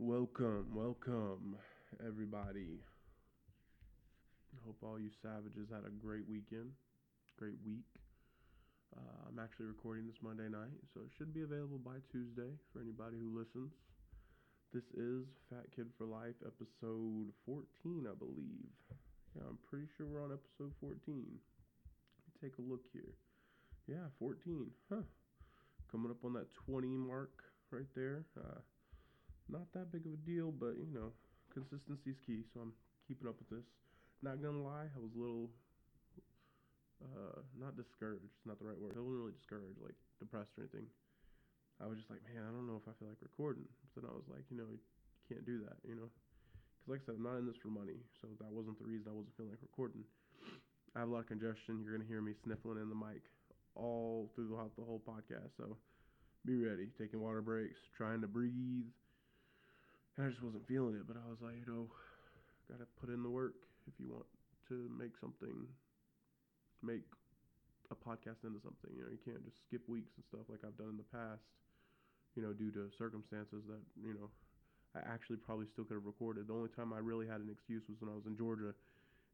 Welcome, welcome, everybody. Hope all you savages had a great weekend, great week. Uh, I'm actually recording this Monday night, so it should be available by Tuesday for anybody who listens. This is Fat Kid for Life, episode 14, I believe. Yeah, I'm pretty sure we're on episode 14. Let me take a look here. Yeah, 14. Huh. Coming up on that 20 mark right there. Uh, not that big of a deal, but you know, consistency is key. So I'm keeping up with this. Not gonna lie, I was a little, uh, not discouraged. It's not the right word. I wasn't really discouraged, like depressed or anything. I was just like, man, I don't know if I feel like recording. But then I was like, you know, you can't do that, you know, because like I said, I'm not in this for money. So that wasn't the reason I wasn't feeling like recording. I have a lot of congestion. You're gonna hear me sniffling in the mic all throughout the whole podcast. So be ready. Taking water breaks, trying to breathe I just wasn't feeling it. But I was like, you know, gotta put in the work if you want to make something, make a podcast into something. You know, you can't just skip weeks and stuff like I've done in the past. You know, due to circumstances that you know, I actually probably still could have recorded. The only time I really had an excuse was when I was in Georgia,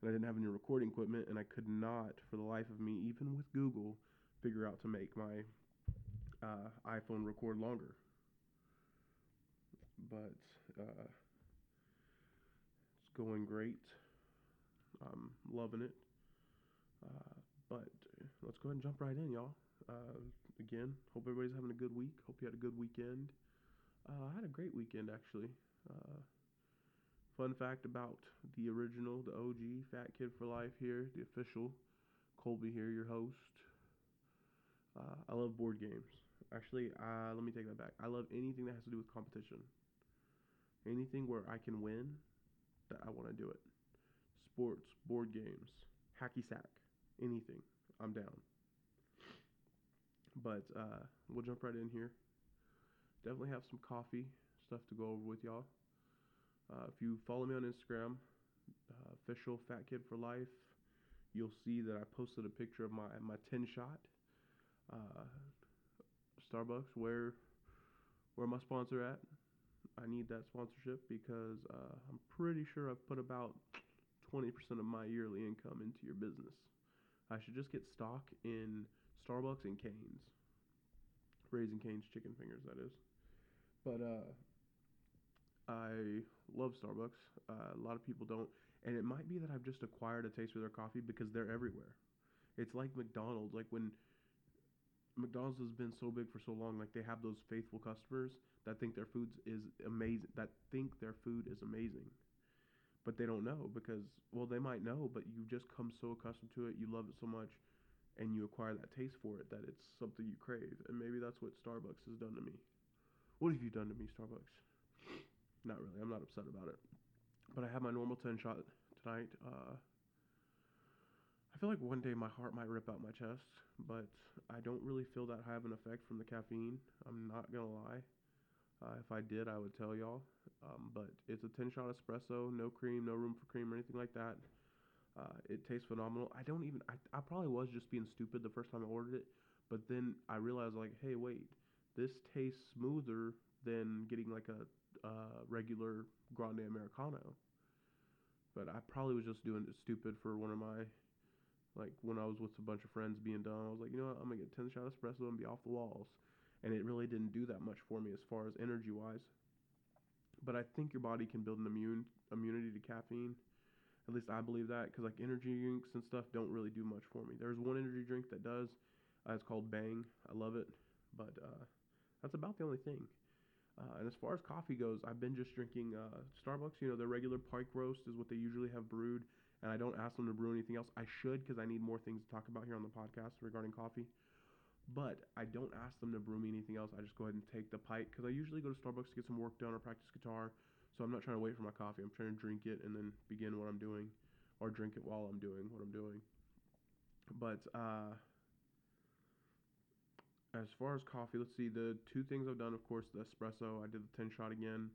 and I didn't have any recording equipment, and I could not, for the life of me, even with Google, figure out to make my uh, iPhone record longer but uh, it's going great. I'm loving it. Uh, but let's go ahead and jump right in, y'all. Uh, again, hope everybody's having a good week. Hope you had a good weekend. Uh, I had a great weekend, actually. Uh, fun fact about the original, the OG Fat Kid for Life here, the official Colby here, your host. Uh, I love board games. Actually, let me take that back. I love anything that has to do with competition. Anything where I can win, that I want to do it. Sports, board games, hacky sack, anything. I'm down. But uh, we'll jump right in here. Definitely have some coffee stuff to go over with y'all. Uh, if you follow me on Instagram, uh, official Fat Kid for Life, you'll see that I posted a picture of my my tin shot. Uh, Starbucks, where where my sponsor at? I need that sponsorship because uh, I'm pretty sure I've put about 20% of my yearly income into your business. I should just get stock in Starbucks and Cane's. Raising Cane's chicken fingers, that is. But uh, I love Starbucks. Uh, a lot of people don't. And it might be that I've just acquired a taste for their coffee because they're everywhere. It's like McDonald's. Like when McDonald's has been so big for so long. Like they have those faithful customers that think their food is amazing. That think their food is amazing, but they don't know because well, they might know, but you've just come so accustomed to it, you love it so much, and you acquire that taste for it that it's something you crave. And maybe that's what Starbucks has done to me. What have you done to me, Starbucks? Not really. I'm not upset about it. But I have my normal ten shot tonight. Uh, I feel like one day my heart might rip out my chest, but I don't really feel that high of an effect from the caffeine. I'm not gonna lie. Uh, if I did, I would tell y'all. Um, but it's a 10 shot espresso, no cream, no room for cream or anything like that. Uh, it tastes phenomenal. I don't even, I, I probably was just being stupid the first time I ordered it, but then I realized, like, hey, wait, this tastes smoother than getting like a regular grande Americano. But I probably was just doing it stupid for one of my like when I was with a bunch of friends being dumb. I was like, you know what, I'm gonna get ten shot espresso and be off the walls. And it really didn't do that much for me as far as energy wise. But I think your body can build an immune immunity to caffeine. At least I believe that because like energy drinks and stuff don't really do much for me. There's one energy drink that does. Uh, it's called Bang. I love it, but uh, that's about the only thing. Uh, and as far as coffee goes, I've been just drinking uh, Starbucks. You know, their regular pike roast is what they usually have brewed and I don't ask them to brew anything else. I should because I need more things to talk about here on the podcast regarding coffee. But I don't ask them to brew me anything else. I just go ahead and take the pike because I usually go to Starbucks to get some work done or practice guitar. So I'm not trying to wait for my coffee. I'm trying to drink it and then begin what I'm doing, or drink it while I'm doing what I'm doing. But uh, as far as coffee, let's see. The two things I've done, of course, the espresso. I did the 10 shot again.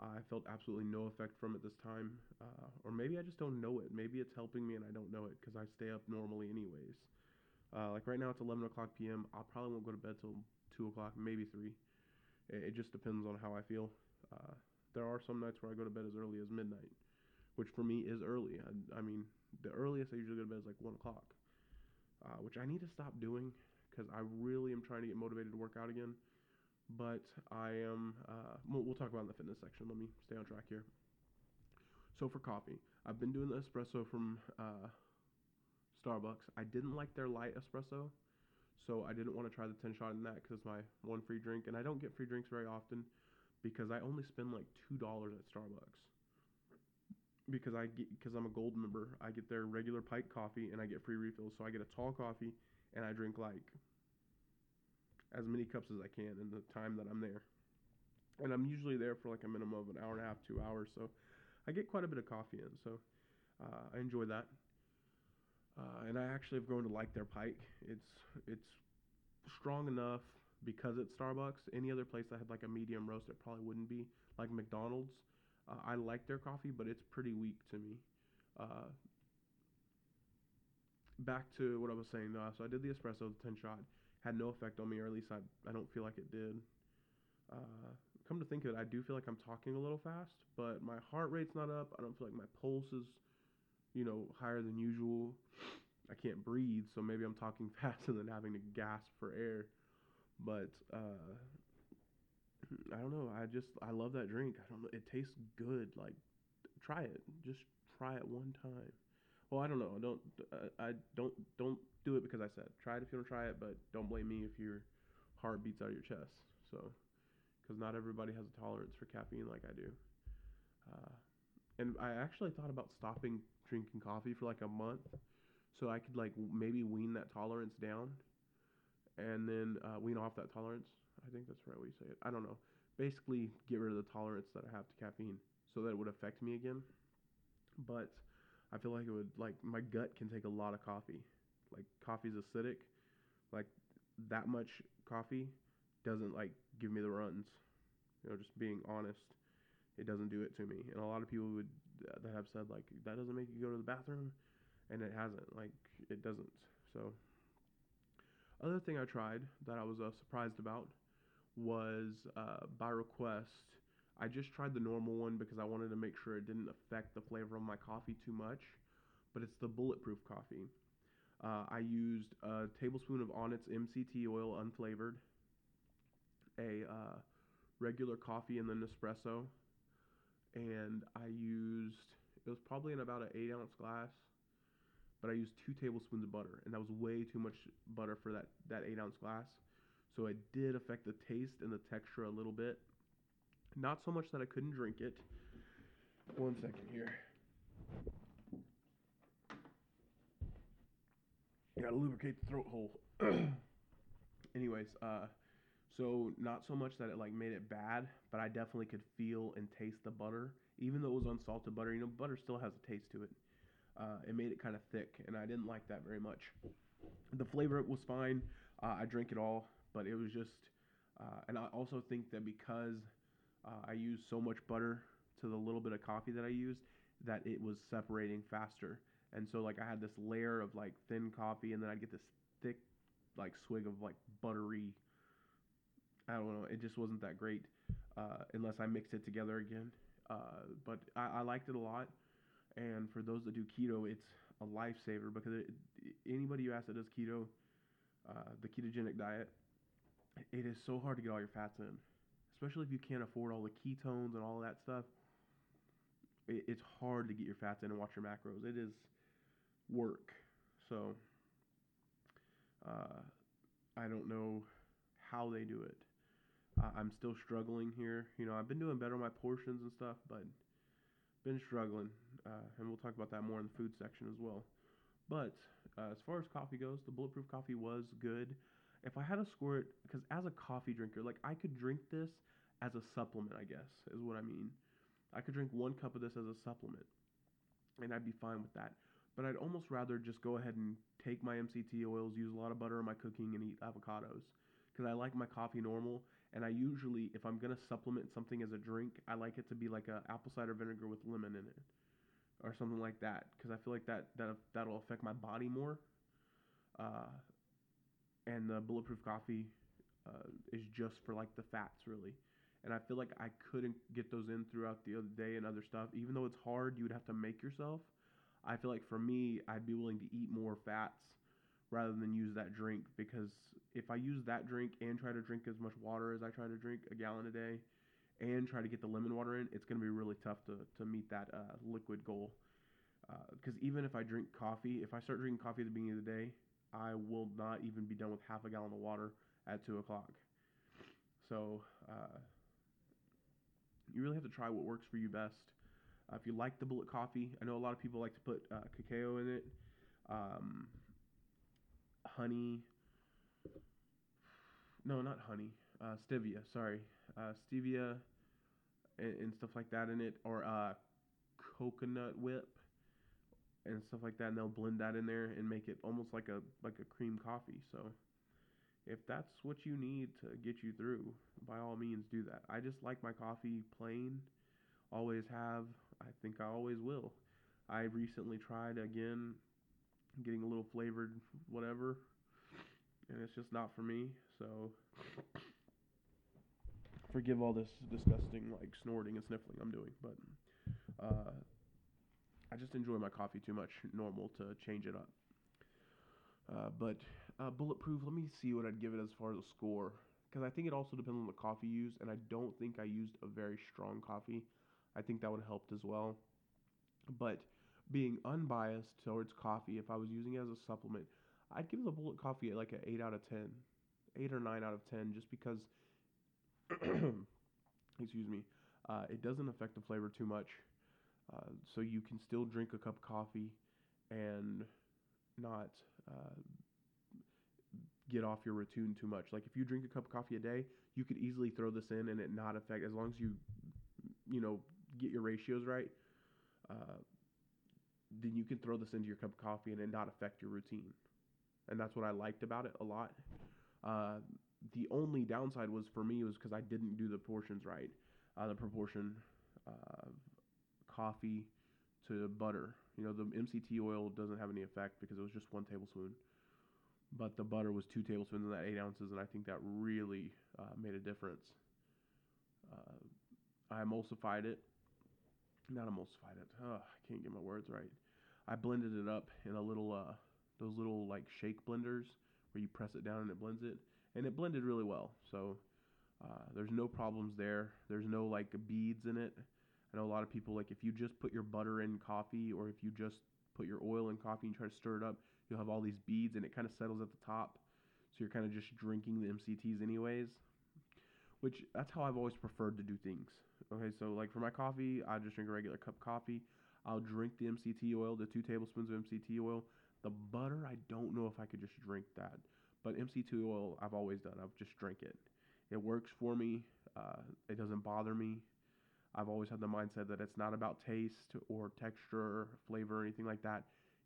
I felt absolutely no effect from it this time, uh, or maybe I just don't know it. Maybe it's helping me and I don't know it because I stay up normally anyways. Uh, like right now it's 11 o'clock p.m. I probably won't go to bed till two o'clock, maybe three. It, it just depends on how I feel. Uh, there are some nights where I go to bed as early as midnight, which for me is early. I, I mean, the earliest I usually go to bed is like one o'clock, uh, which I need to stop doing because I really am trying to get motivated to work out again. But I am. Uh, we'll, we'll talk about in the fitness section. Let me stay on track here. So for coffee, I've been doing the espresso from uh, Starbucks. I didn't like their light espresso, so I didn't want to try the 10 shot in that because my one free drink, and I don't get free drinks very often because I only spend like two dollars at Starbucks. Because I get because I'm a gold member, I get their regular pike coffee and I get free refills. So I get a tall coffee and I drink like as many cups as I can in the time that I'm there. And I'm usually there for like a minimum of an hour and a half, two hours. So I get quite a bit of coffee in. So uh, I enjoy that. Uh, and I actually have grown to like their pike. It's it's strong enough because it's Starbucks. Any other place that had like a medium roast, it probably wouldn't be. Like McDonald's, uh, I like their coffee, but it's pretty weak to me. Uh, back to what I was saying. Uh, so I did the espresso, the 10 shot, had no effect on me, or at least I, I don't feel like it did. Uh, come to think of it, I do feel like I'm talking a little fast, but my heart rate's not up. I don't feel like my pulse is, you know, higher than usual. I can't breathe, so maybe I'm talking faster than having to gasp for air. But uh, I don't know. I just I love that drink. I don't know. It tastes good. Like try it. Just try it one time. Well, I don't know. Don't uh, I don't don't do it because I said try it if you to try it, but don't blame me if your heart beats out of your chest. So, because not everybody has a tolerance for caffeine like I do. Uh, and I actually thought about stopping drinking coffee for like a month, so I could like maybe wean that tolerance down, and then uh, wean off that tolerance. I think that's the right way you say it. I don't know. Basically, get rid of the tolerance that I have to caffeine, so that it would affect me again. But I feel like it would like my gut can take a lot of coffee. Like coffee's acidic. Like that much coffee doesn't like give me the runs. You know, just being honest, it doesn't do it to me. And a lot of people would that have said like that doesn't make you go to the bathroom, and it hasn't. Like it doesn't. So other thing I tried that I was uh, surprised about was uh, by request. I just tried the normal one because I wanted to make sure it didn't affect the flavor of my coffee too much. But it's the bulletproof coffee. Uh, I used a tablespoon of Onnit's MCT oil unflavored, a uh, regular coffee and then espresso, and I used it was probably in about an eight ounce glass, but I used two tablespoons of butter, and that was way too much butter for that that eight ounce glass. So it did affect the taste and the texture a little bit. Not so much that I couldn't drink it. One second here. Gotta lubricate the throat hole. Anyways, uh, so not so much that it like made it bad, but I definitely could feel and taste the butter, even though it was unsalted butter. You know, butter still has a taste to it. Uh, it made it kind of thick, and I didn't like that very much. The flavor was fine. Uh, I drank it all, but it was just, uh, and I also think that because uh, I used so much butter to the little bit of coffee that I used, that it was separating faster. And so like I had this layer of like thin coffee, and then I'd get this thick like swig of like buttery. I don't know. It just wasn't that great uh, unless I mixed it together again. Uh, but I, I liked it a lot. And for those that do keto, it's a lifesaver because it, anybody you ask that does keto, uh, the ketogenic diet, it is so hard to get all your fats in, especially if you can't afford all the ketones and all that stuff. It, it's hard to get your fats in and watch your macros. It is work. So uh, I don't know how they do it. Uh, I'm still struggling here. You know, I've been doing better on my portions and stuff, but been struggling. Uh, and we'll talk about that more in the food section as well. But uh, as far as coffee goes, the bulletproof coffee was good. If I had to score it, because as a coffee drinker, like I could drink this as a supplement, I guess, is what I mean. I could drink one cup of this as a supplement, and I'd be fine with that. But I'd almost rather just go ahead and take my MCT oils, use a lot of butter in my cooking, and eat avocados. Because I like my coffee normal, and I usually, if I'm gonna supplement something as a drink, I like it to be like a apple cider vinegar with lemon in it, or something like that. Because I feel like that that that'll affect my body more. Uh, and the bulletproof coffee uh, is just for like the fats really, and I feel like I couldn't get those in throughout the other day and other stuff. Even though it's hard, you would have to make yourself. I feel like for me, I'd be willing to eat more fats rather than use that drink because if I use that drink and try to drink as much water as I try to drink a gallon a day and try to get the lemon water in, it's going to be really tough to, to meet that uh, liquid goal. Because uh, even if I drink coffee, if I start drinking coffee at the beginning of the day, I will not even be done with half a gallon of water at 2 o'clock. So, uh, you really have to try what works for you best. Uh, if you like the bullet coffee, I know a lot of people like to put uh, cacao in it, um, honey. No, not honey. Uh, stevia. Sorry, uh, stevia and, and, stuff like that in it, or uh, coconut whip and stuff like that. And they'll blend that in there and make it almost like a like a cream coffee. So if that's what you need to get you through, by all means do that. I just like my coffee plain, always have. I think I always will. I recently tried again getting a little flavored whatever, and it's just not for me. So forgive all this disgusting like snorting and sniffling I'm doing, but uh, I just enjoy my coffee too much normal to change it up. Uh, but uh, bulletproof, let me see what I'd give it as far as a score. Because I think it also depends on the coffee used, and I don't think I used a very strong coffee. I think that would have helped as well. But being unbiased towards coffee, if I was using it as a supplement, I'd give the bullet coffee like an 8 out of 10. 8 or 9 out of 10, just because, excuse me, uh, it doesn't affect the flavor too much. Uh, so you can still drink a cup of coffee and not uh, get off your routine too much. Like if you drink a cup of coffee a day, you could easily throw this in and it not affect as long as you you know get your ratios right. Uh, then you can throw this into your cup of coffee and it not affect your routine. And that's what I liked about it a lot. Uh, the only downside was for me was because I didn't do the portions right. Uh, the proportion uh, coffee to butter. You know, the MCT oil doesn't have any effect because it was just one tablespoon but the butter was two tablespoons in that eight ounces, and I think that really uh, made a difference. Uh, I emulsified it, not emulsified it. Oh, I can't get my words right. I blended it up in a little, uh, those little like shake blenders where you press it down and it blends it, and it blended really well. So uh, there's no problems there. There's no like beads in it. I know a lot of people like if you just put your butter in coffee or if you just put your oil in coffee and try to stir it up, you'll have all these beads and it kind of settles at the top. So you're kind of just drinking the MCTs anyways. Which that's how I've always preferred to do things. Okay, so like for my coffee, I just drink a regular cup of coffee. I'll drink the MCT oil, the two tablespoons of MCT oil. The butter, I don't know if I could just drink that. But MCT oil, I've always done. I've just drink it. It works for me. Uh, it doesn't bother me. I've always had the mindset that it's not about taste or texture or flavor or anything like that.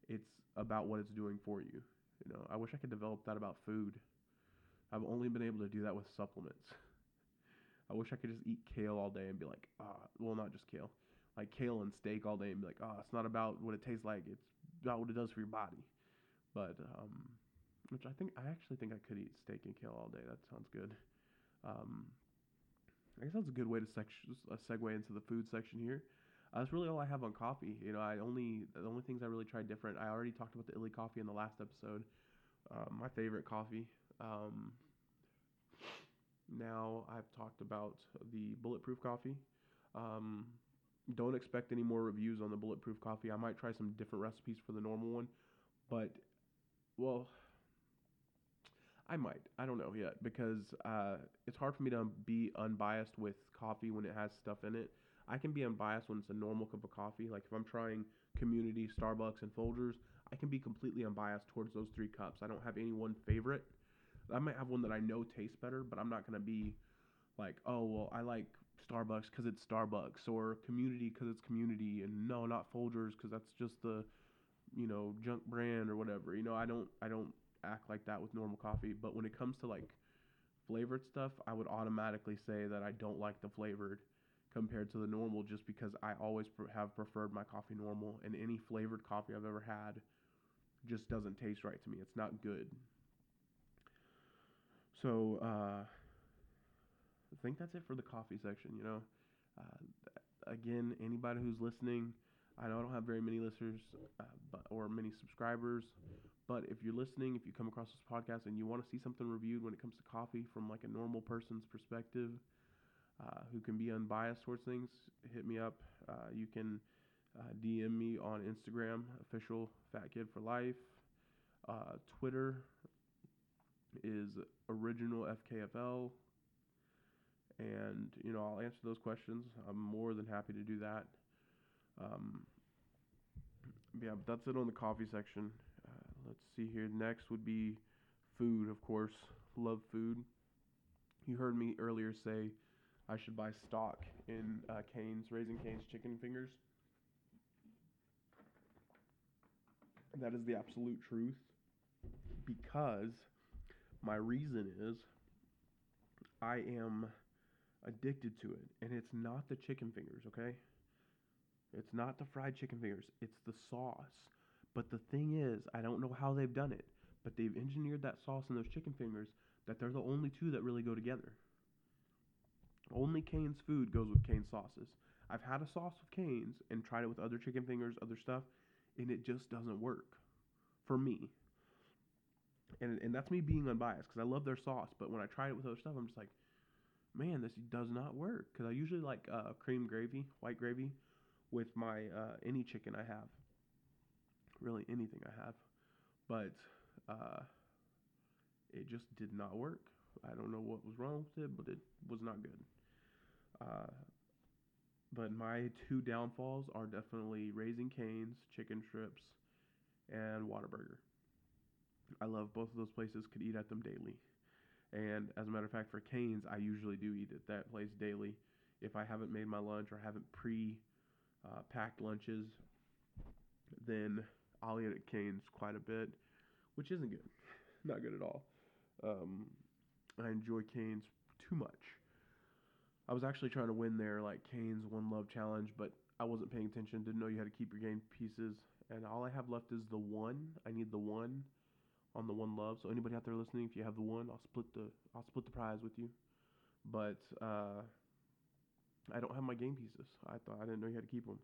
It's about what it's doing for you. You know, I wish I could develop that about food. I've only been able to do that with supplements. I wish I could just eat kale all day and be like, ah, well, not just kale, like kale and steak all day and be like, ah, oh, it's not about what it tastes like, it's about what it does for your body. But, um, which I think, I actually think I could eat steak and kale all day. That sounds good. Um, I guess that's a good way to sec- a segue into the food section here. Uh, that's really all I have on coffee. You know, I only the only things I really tried different. I already talked about the Illy coffee in the last episode. Uh, my favorite coffee. Um, now I've talked about the bulletproof coffee. Um, don't expect any more reviews on the bulletproof coffee. I might try some different recipes for the normal one, but well, I might. I don't know yet because uh, it's hard for me to be unbiased with coffee when it has stuff in it. I can be unbiased when it's a normal cup of coffee. Like if I'm trying community, Starbucks, and Folgers, I can be completely unbiased towards those three cups. I don't have any one favorite. I might have one that I know tastes better, but I'm not going to be like, oh, well, I like Starbucks because it's Starbucks or community because it's community and no, not Folgers because that's just the, you know, junk brand or whatever. You know, I don't, I don't act like that with normal coffee. But when it comes to like flavored stuff, I would automatically say that I don't like the flavored compared to the normal just because I always have preferred my coffee normal and any flavored coffee I've ever had just doesn't taste right to me. It's not good. So, uh, I think that's it for the coffee section. You know, uh, again, anybody who's listening, I know I don't have very many listeners, uh, but or many subscribers. But if you're listening, if you come across this podcast and you want to see something reviewed when it comes to coffee from like a normal person's perspective, uh, who can be unbiased towards things, hit me up. Uh, you can uh, DM me on Instagram, official Fat Kid for Life. Uh, Twitter is original FKFL. And, you know, I'll answer those questions. I'm more than happy to do that. Um, yeah, but that's it on the coffee section. Uh, let's see here. Next would be food, of course. Love food. You heard me earlier say I should buy stock in uh, Cane's, Raising Cane's chicken fingers. That is the absolute truth. Because my reason is I am addicted to it. And it's not the chicken fingers, okay? It's not the fried chicken fingers, it's the sauce. But the thing is, I don't know how they've done it, but they've engineered that sauce and those chicken fingers that they're the only two that really go together. Only Cane's food goes with Cane's sauces. I've had a sauce with Cane's and tried it with other chicken fingers, other stuff, and it just doesn't work for me. And and that's me being unbiased because I love their sauce, but when I tried it with other stuff, I'm just like, man, this does not work. Because I usually like uh, cream gravy, white gravy, with my uh, any chicken I have. Really, anything I have, but uh, it just did not work. I don't know what was wrong with it, but it was not good. Uh, but my two downfalls are definitely Raising Cane's, chicken strips, and Whataburger. I love both of those places, could eat at them daily. And as a matter of fact, for Cane's, I usually do eat at that place daily. If I haven't made my lunch or haven't pre uh, packed lunches, then I'll eat at Cane's quite a bit, which isn't good. Not good at all. Um, I enjoy Cane's too much. I was actually trying to win their like Cane's One Love challenge, but I wasn't paying attention. Didn't know you had to keep your game pieces, and all I have left is the one. I need the one on the One Love. So anybody out there listening, if you have the one, I'll split the I'll split the prize with you. But uh, I don't have my game pieces. I thought I didn't know you had to keep them,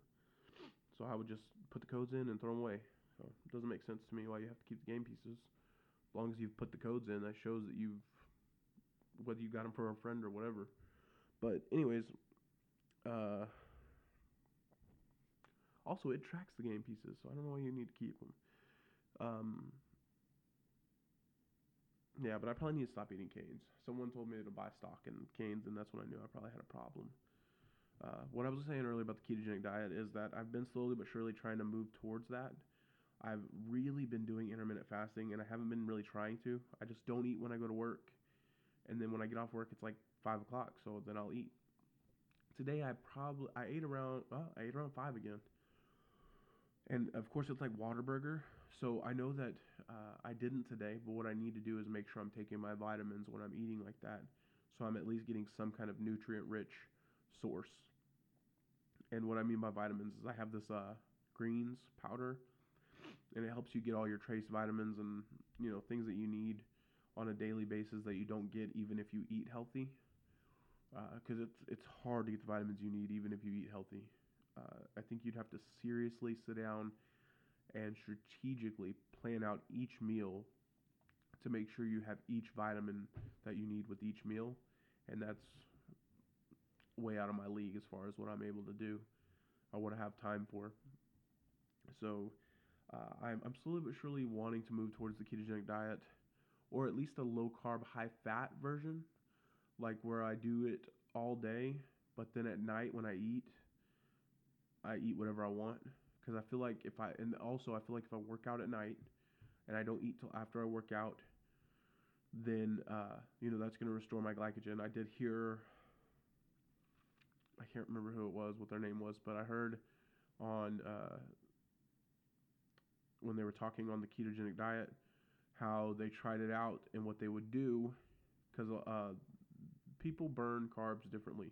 so I would just put the codes in and throw them away. So it doesn't make sense to me why you have to keep the game pieces. As long as you've put the codes in, that shows that you've whether you got them from a friend or whatever. But anyways, uh, also it tracks the game pieces, so I don't know why you need to keep them. Um, yeah, but I probably need to stop eating Cane's. Someone told me to buy stock in Cane's, and that's when I knew I probably had a problem. Uh, what I was saying earlier about the ketogenic diet is that I've been slowly but surely trying to move towards that. I've really been doing intermittent fasting, and I haven't been really trying to. I just don't eat when I go to work, and then when I get off work, it's like five o'clock, so then I'll eat. Today I probably I ate around oh, I ate around five again, and of course it's like Whataburger. So I know that uh, I didn't today, but what I need to do is make sure I'm taking my vitamins when I'm eating like that, so I'm at least getting some kind of nutrient-rich source. And what I mean by vitamins is I have this uh, greens powder, and it helps you get all your trace vitamins and you know things that you need on a daily basis that you don't get even if you eat healthy. Because uh, it's it's hard to get the vitamins you need even if you eat healthy. Uh, I think you'd have to seriously sit down and strategically plan out each meal to make sure you have each vitamin that you need with each meal, and that's way out of my league as far as what I'm able to do or what I have time for. So uh, I'm, I'm slowly but surely wanting to move towards the ketogenic diet, or at least a low carb, high fat version, like where I do it all day, but then at night when I eat, I eat whatever I want. Because I feel like if I, and also I feel like if I work out at night and I don't eat till after I work out, then uh, you know that's going to restore my glycogen. I did hear, I can't remember who it was, what their name was, but I heard on uh, when they were talking on the ketogenic diet how they tried it out and what they would do because uh, people burn carbs differently.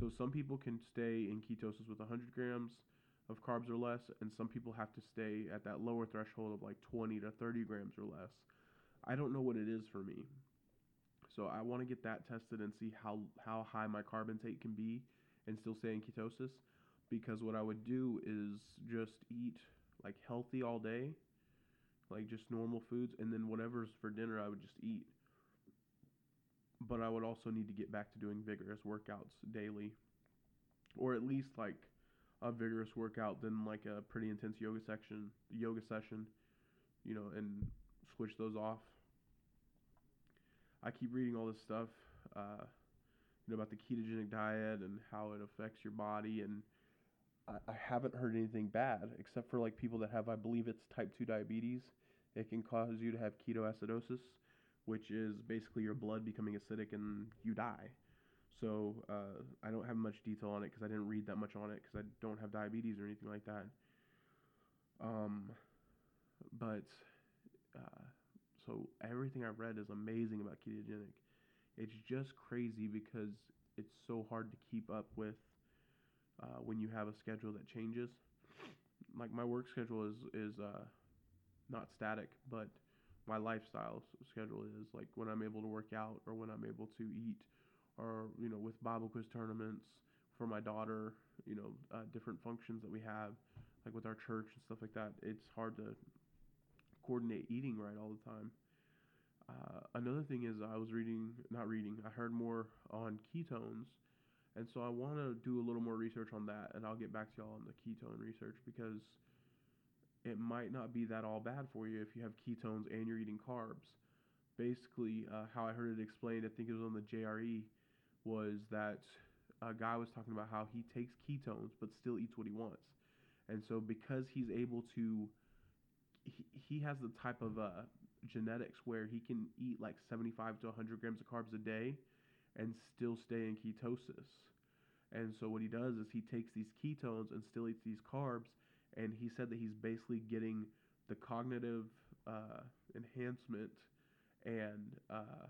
So some people can stay in ketosis with 100 grams of carbs or less, and some people have to stay at that lower threshold of like 20 to 30 grams or less. I don't know what it is for me. So I want to get that tested and see how how high my carb intake can be and still stay in ketosis. Because what I would do is just eat like healthy all day, like just normal foods, and then whatever's for dinner I would just eat. But I would also need to get back to doing vigorous workouts daily, or at least like a vigorous workout than like a pretty intense yoga section, yoga session, you know, and switch those off. I keep reading all this stuff, uh, you know, about the ketogenic diet and how it affects your body, and I, I haven't heard anything bad except for like people that have, I believe it's type two diabetes. It can cause you to have ketoacidosis, which is basically your blood becoming acidic and you die. So uh, I don't have much detail on it because I didn't read that much on it because I don't have diabetes or anything like that. Um, but uh, so everything I've read is amazing about ketogenic. It's just crazy because it's so hard to keep up with uh, when you have a schedule that changes. Like my work schedule is is uh, not static, but my lifestyle schedule is like when I'm able to work out or when I'm able to eat or you know with Bible quiz tournaments for my daughter, you know, uh, different functions that we have, like with our church and stuff like that. It's hard to coordinate eating right all the time. Uh, another thing is I was reading, not reading, I heard more on ketones, and so I want to do a little more research on that, and I'll get back to y'all on the ketone research because it might not be that all bad for you if you have ketones and you're eating carbs. Basically, uh, how I heard it explained, I think it was on the JRE, was that a guy was talking about how he takes ketones but still eats what he wants. And so because he's able to he, he has the type of uh, genetics where he can eat like 75 to 100 grams of carbs a day and still stay in ketosis. And so what he does is he takes these ketones and still eats these carbs and he said that he's basically getting the cognitive uh, enhancement and uh,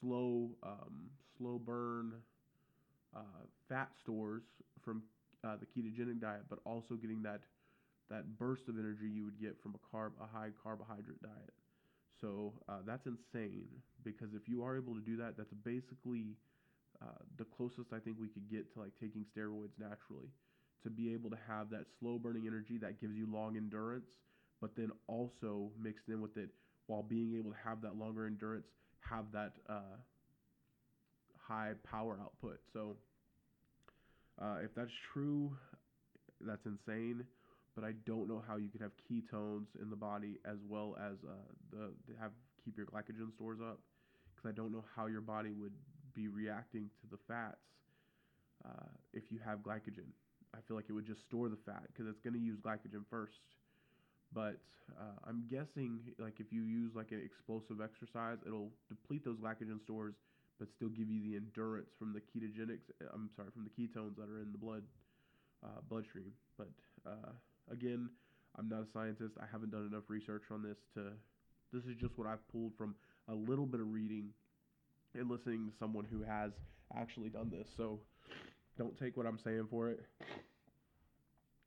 slow um, slow burn uh, fat stores from uh, the ketogenic diet, but also getting that that burst of energy you would get from a carb a high carbohydrate diet. So uh, that's insane because if you are able to do that, that's basically uh, the closest I think we could get to like taking steroids naturally. To be able to have that slow burning energy that gives you long endurance, but then also mixed in with it while being able to have that longer endurance have that uh, high power output. So uh, if that's true, that's insane. But I don't know how you could have ketones in the body as well as uh, the have keep your glycogen stores up, because I don't know how your body would be reacting to the fats uh, if you have glycogen. I feel like it would just store the fat because it's going to use glycogen first. But uh, I'm guessing like if you use like an explosive exercise, it'll deplete those glycogen stores, but still give you the endurance from the ketogenics. Uh, I'm sorry, from the ketones that are in the blood uh, bloodstream. But uh, again, I'm not a scientist. I haven't done enough research on this to. This is just what I've pulled from a little bit of reading and listening to someone who has actually done this. So don't take what I'm saying for it.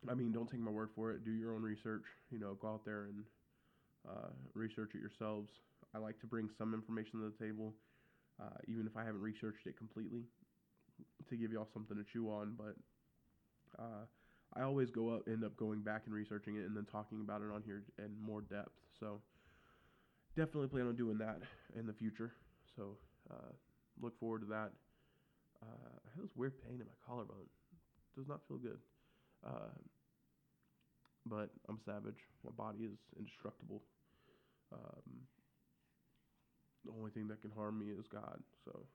I mean, don't take my word for it. Do your own research. You know, go out there and uh, research it yourselves. I like to bring some information to the table, uh, even if I haven't researched it completely, to give y'all something to chew on. But uh, I always go up, end up going back and researching it, and then talking about it on here in more depth. So definitely plan on doing that in the future. So uh, look forward to that. Uh, I have this weird pain in my collarbone. Does not feel good. Uh, but I'm savage. My body is indestructible. Um, the only thing that can harm me is God. So,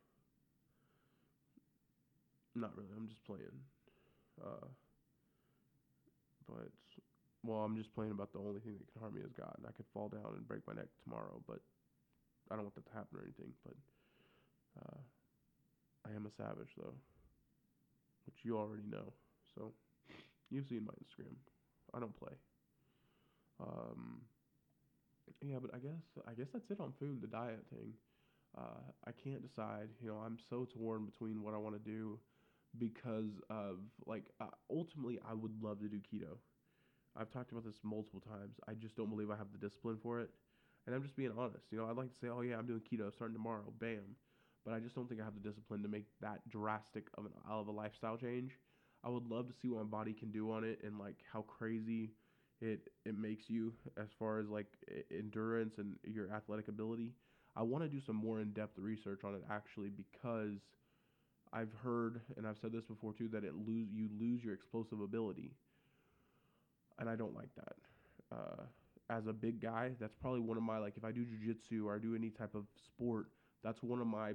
not really. I'm just playing. Uh, but, well, I'm just playing about the only thing that can harm me is God. I could fall down and break my neck tomorrow, but I don't want that to happen or anything. But uh, I am a savage, though, which you already know. So. You've seen my Instagram. I don't play. Um, yeah, but I guess I guess that's it on food, the diet thing. Uh, I can't decide. You know, I'm so torn between what I want to do because of like uh, ultimately I would love to do keto. I've talked about this multiple times. I just don't believe I have the discipline for it, And I'm just being honest. You know, I'd like to say, oh yeah, I'm doing keto starting tomorrow, bam. But I just don't think I have the discipline to make that drastic of an of a lifestyle change. I would love to see what my body can do on it and like how crazy it it makes you as far as like endurance and your athletic ability. I want to do some more in-depth research on it actually because I've heard and I've said this before too that it lose you lose your explosive ability, and I don't like that. Uh, as a big guy, that's probably one of my like if I do jujitsu or I do any type of sport, that's one of my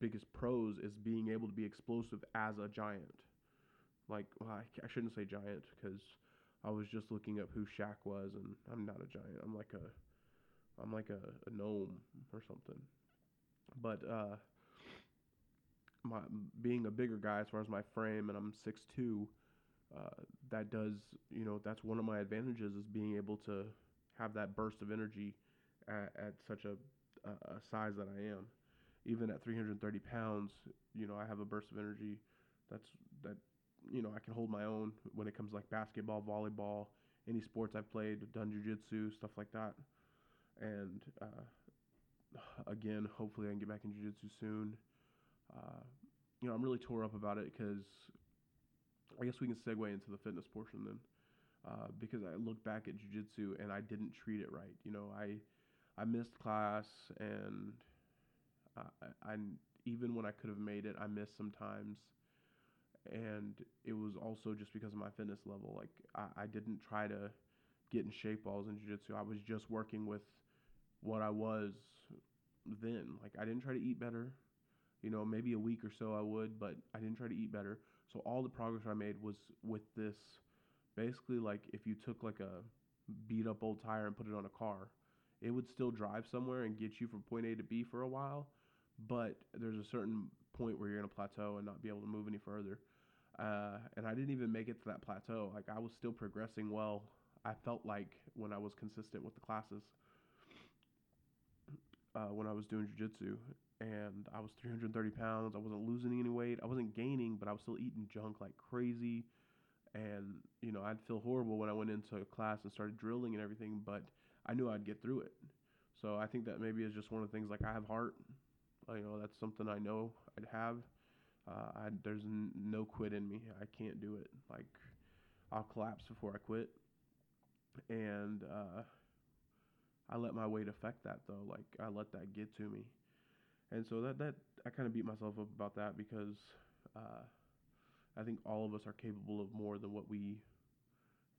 biggest pros is being able to be explosive as a giant. Like well, I, shouldn't say giant because I was just looking up who Shaq was, and I'm not a giant. I'm like a, I'm like a, a gnome or something. But uh, my being a bigger guy as far as my frame, and I'm six two. Uh, that does, you know, that's one of my advantages is being able to have that burst of energy at, at such a, a, a size that I am. Even at 330 pounds, you know, I have a burst of energy that's that you know, I can hold my own when it comes like basketball, volleyball, any sports I've played, done jujitsu, stuff like that. And uh, again, hopefully I can get back in jujitsu soon. Uh, you know, I'm really tore up about it because I guess we can segue into the fitness portion then. Uh, because I look back at jujitsu and I didn't treat it right. You know, I I missed class and I, I even when I could have made it, I missed sometimes and it was also just because of my fitness level. Like I, I didn't try to get in shape while I was in jiu-jitsu. I was just working with what I was then. Like I didn't try to eat better. You know, maybe a week or so I would, but I didn't try to eat better. So all the progress I made was with this basically like if you took like a beat up old tire and put it on a car, it would still drive somewhere and get you from point A to B for a while, but there's a certain point where you're going to plateau and not be able to move any further. Uh, and I didn't even make it to that plateau. Like I was still progressing well. I felt like when I was consistent with the classes, uh, when I was doing jujitsu, and I was 330 pounds. I wasn't losing any weight. I wasn't gaining, but I was still eating junk like crazy. And you know, I'd feel horrible when I went into a class and started drilling and everything, but I knew I'd get through it. So I think that maybe is just one of the things. Like I have heart. You know, that's something I know I'd have uh, I, there's n- no quit in me. I can't do it. Like I'll collapse before I quit, and uh, I let my weight affect that though. Like I let that get to me, and so that that I kind of beat myself up about that because uh, I think all of us are capable of more than what we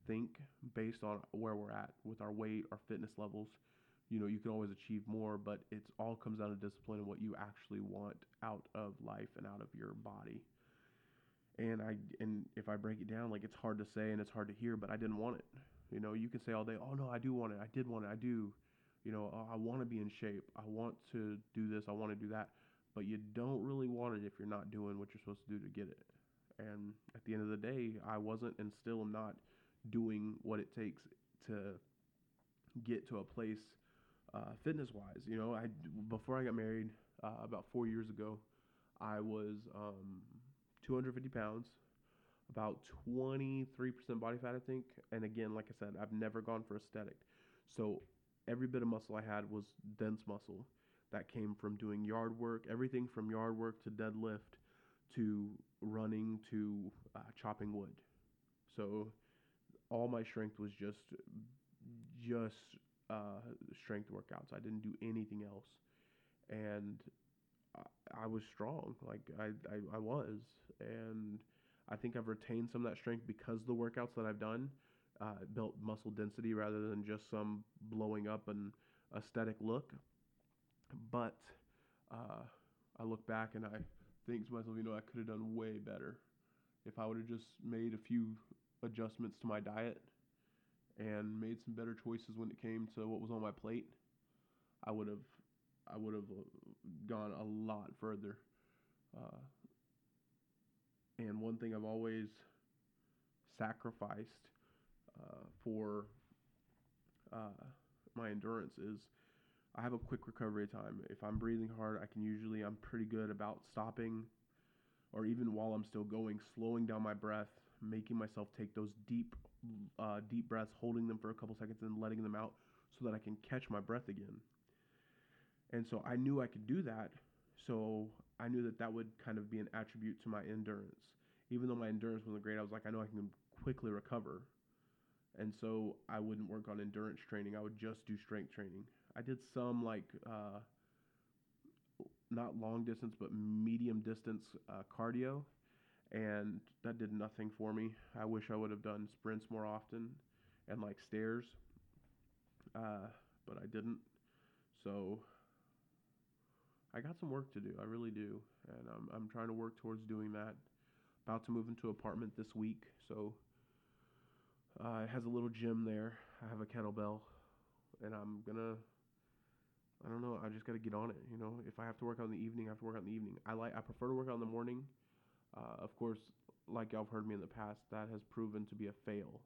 think based on where we're at with our weight, our fitness levels, you know you can always achieve more but it's all comes down to discipline and what you actually want out of life and out of your body. And i and if i break it down like it's hard to say and it's hard to hear but i didn't want it. You know you can say all day oh no i do want it. I did want it. I do. You know oh, i want to be in shape. I want to do this. I want to do that. But you don't really want it if you're not doing what you're supposed to do to get it. And at the end of the day i wasn't and still am not doing what it takes to get to a place uh, fitness wise. You know, I before I got married uh, about four years ago, I was um, 250 pounds, about 23% body fat, I think. And again, like I said, I've never gone for aesthetic. So every bit of muscle I had was dense muscle that came from doing yard work, everything from yard work to deadlift to running to uh, chopping wood. So all my strength was just just uh, strength workouts. I didn't do anything else, and I, I was strong. Like I, I, I was, and I think I've retained some of that strength because the workouts that I've done uh, built muscle density rather than just some blowing up and aesthetic look. But uh, I look back and I think to myself, you know, I could have done way better if I would have just made a few adjustments to my diet and made some better choices when it came to what was on my plate, I would have I would have uh, gone a lot further. Uh, and one thing I've always sacrificed uh, for uh, my endurance is I have a quick recovery time. If I'm breathing hard, I can usually I'm pretty good about stopping, or even while I'm still going, slowing down my breath, making myself take those deep uh, deep breaths, holding them for a couple seconds, and letting them out, so that I can catch my breath again. And so I knew I could do that. So I knew that that would kind of be an attribute to my endurance. Even though my endurance wasn't great, I was like, I know I can quickly recover. And so I wouldn't work on endurance training. I would just do strength training. I did some like uh, not long distance, but medium distance uh, cardio, and that did nothing for me. I wish I would have done sprints more often and like stairs, uh, but I didn't. So I got some work to do. I really do, and I'm I'm trying to work towards doing that. About to move into an apartment this week, so uh, it has a little gym there. I have a kettlebell, and I'm gonna I don't know. I just got to get on it. You know, if I have to work out in the evening, I have to work out in the evening. I like. I prefer to work out in the morning. Uh, of course, like y'all have heard me in the past, that has proven to be a fail.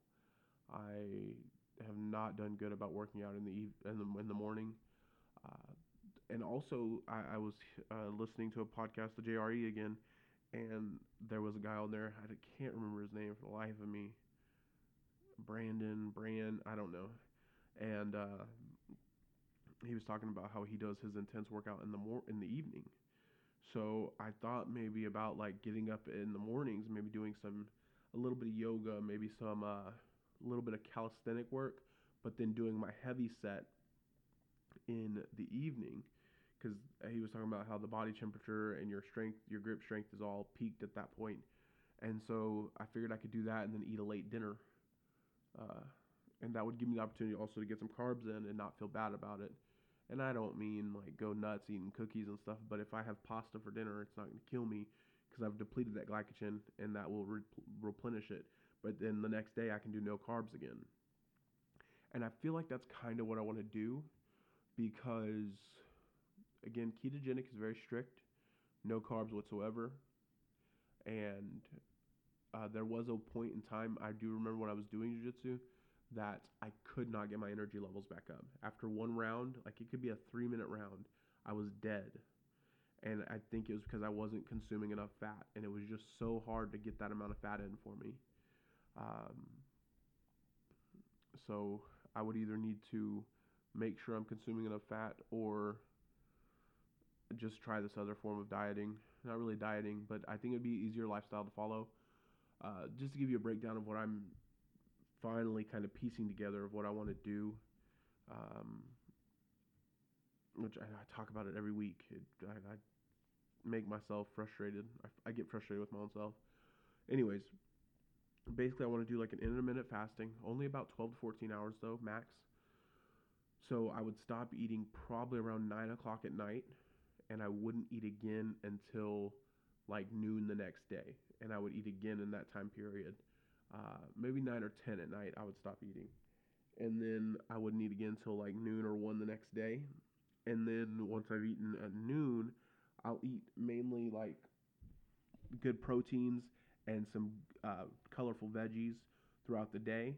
I have not done good about working out in the eve- in the, in the morning. Uh, and also, I, I was uh, listening to a podcast, the JRE again, and there was a guy on there. I can't remember his name for the life of me. Brandon, Brand, I don't know. And uh, he was talking about how he does his intense workout in the mor- in the evening. So I thought maybe about like getting up in the mornings, maybe doing some a little bit of yoga, maybe some uh, a little bit of calisthenic work, but then doing my heavy set in the evening because he was talking about how the body temperature and your strength, your grip strength is all peaked at that point. And so I figured I could do that and then eat a late dinner. Uh, and that would give me the opportunity also to get some carbs in and not feel bad about it. And I don't mean like go nuts eating cookies and stuff, but if I have pasta for dinner, it's not going to kill me because I've depleted that glycogen and that will re- replenish it. But then the next day I can do no carbs again. And I feel like that's kind of what I want to do because, again, ketogenic is very strict, no carbs whatsoever. And uh, there was a point in time, I do remember when I was doing jiu jitsu, that I could not get my energy levels back up. After one round, like it could be a three minute round, I was dead. And I think it was because I wasn't consuming enough fat. And it was just so hard to get that amount of fat in for me. Um, so I would either need to make sure I'm consuming enough fat or just try this other form of dieting. Not really dieting, but I think it'd be easier lifestyle to follow. Uh, just to give you a breakdown of what I'm finally kind of piecing together of what I want to do, um, which I, I, talk about it every week. It, I, I, make myself frustrated. I, I, get frustrated with my own self. Anyways, basically, I want to do like an intermittent fasting, only about 12 to 14 hours though, max. So I would stop eating probably around 9 o'clock at night, and I wouldn't eat again until like noon the next day. And I would eat again in that time period uh, maybe nine or ten at night, I would stop eating, and then I wouldn't eat again until like noon or one the next day, and then once I've eaten at noon, I'll eat mainly like good proteins and some uh, colorful veggies throughout the day,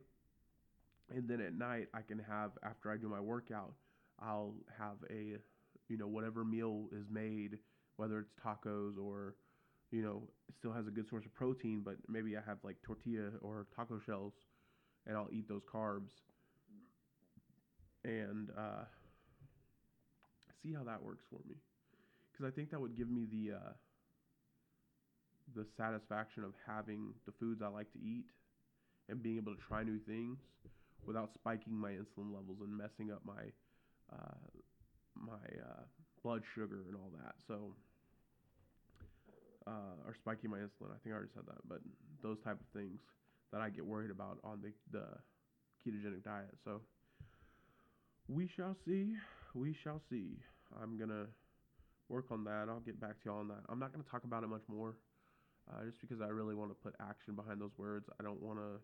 and then at night I can have after I do my workout, I'll have a you know whatever meal is made, whether it's tacos or you know, still has a good source of protein, but maybe I have like tortilla or taco shells and I'll eat those carbs and uh, see how that works for me. Because I think that would give me the uh, the satisfaction of having the foods I like to eat and being able to try new things without spiking my insulin levels and messing up my uh, my uh, blood sugar and all that. So uh, or spiking my insulin. I think I already said that, but those type of things that I get worried about on the the ketogenic diet. So we shall see. We shall see. I'm gonna work on that. I'll get back to y'all on that. I'm not gonna talk about it much more, uh, just because I really want to put action behind those words. I don't want to.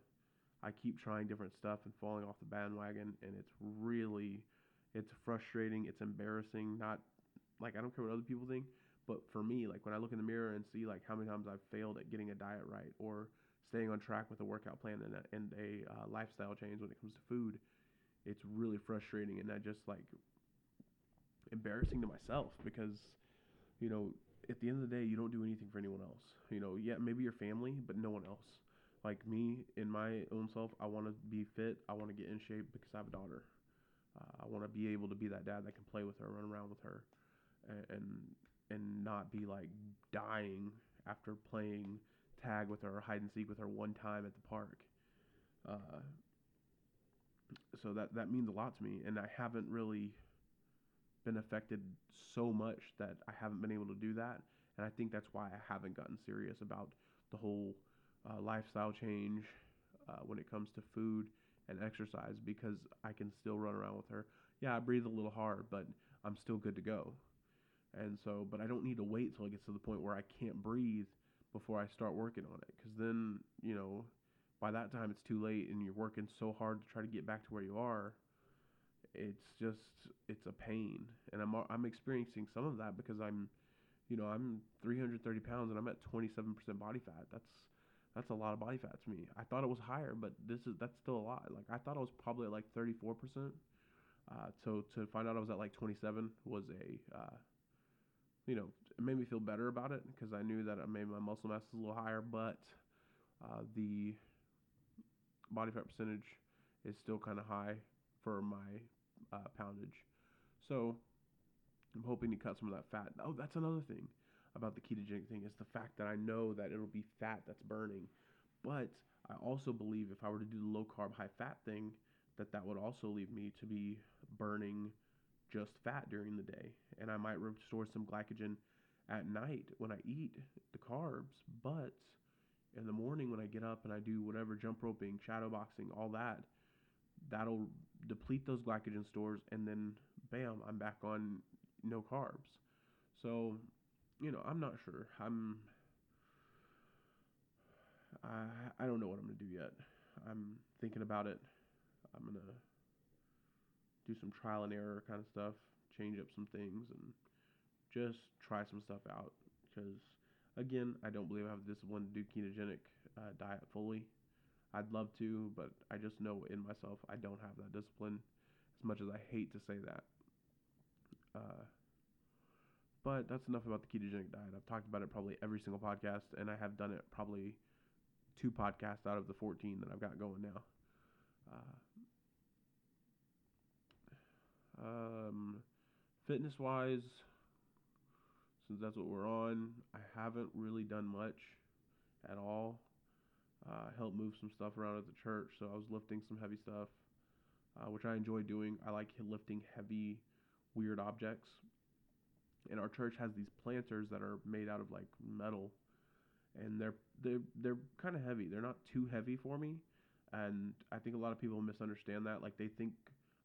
I keep trying different stuff and falling off the bandwagon, and it's really, it's frustrating. It's embarrassing. Not like I don't care what other people think, but for me, like when I look in the mirror and see like how many times I've failed at getting a diet right or staying on track with a workout plan and a, and a uh, lifestyle change when it comes to food, it's really frustrating and that just like embarrassing to myself because you know at the end of the day you don't do anything for anyone else. You know, yeah, maybe your family, but no one else. Like me in my own self, I want to be fit. I want to get in shape because I have a daughter. Uh, I want to be able to be that dad that can play with her, run around with her, and, and and not be like dying after playing tag with her or hide and seek with her one time at the park. Uh, so that that means a lot to me, and I haven't really been affected so much that I haven't been able to do that, and I think that's why I haven't gotten serious about the whole uh, lifestyle change uh, when it comes to food and exercise because I can still run around with her. Yeah, I breathe a little hard, but I'm still good to go. And so, but I don't need to wait till it gets to the point where I can't breathe before I start working on it. Because then, you know, by that time it's too late and you're working so hard to try to get back to where you are. It's just, it's a pain. And I'm, I'm experiencing some of that because I'm, you know, I'm 330 pounds and I'm at 27% body fat. That's, that's a lot of body fat to me. I thought it was higher, but this is, that's still a lot. Like I thought I was probably at like 34%. Uh, so to find out I was at like 27 was a, uh, you know, it made me feel better about it because I knew that maybe my muscle mass a little higher, but uh, the body fat percentage is still kind of high for my uh, poundage. So I'm hoping to cut some of that fat. Oh, that's another thing about the ketogenic thing is the fact that I know that it'll be fat that's burning, but I also believe if I were to do the low carb, high fat thing, that that would also leave me to be burning just fat during the day, and I might restore some glycogen at night when I eat the carbs. But in the morning when I get up and I do whatever jump roping, shadow boxing, all that, that'll deplete those glycogen stores, and then bam, I'm back on no carbs. So, you know, I'm not sure. I'm I I don't know what I'm gonna do yet. I'm thinking about it. I'm gonna do some trial and error kind of stuff, change up some things, and just try some stuff out. Because again, I don't believe I have the discipline to do ketogenic uh, diet fully. I'd love to, but I just know in myself I don't have that discipline. As much as I hate to say that. Uh, but that's enough about the ketogenic diet. I've talked about it probably every single podcast, and I have done it probably two podcasts out of the 14 that I've got going now. Uh, um, fitness wise, since that's what we're on, I haven't really done much at all. Uh, helped move some stuff around at the church, so I was lifting some heavy stuff, uh, which I enjoy doing. I like lifting heavy, weird objects. And our church has these planters that are made out of like metal, and they're they're they're kind of heavy. They're not too heavy for me, and I think a lot of people misunderstand that. Like they think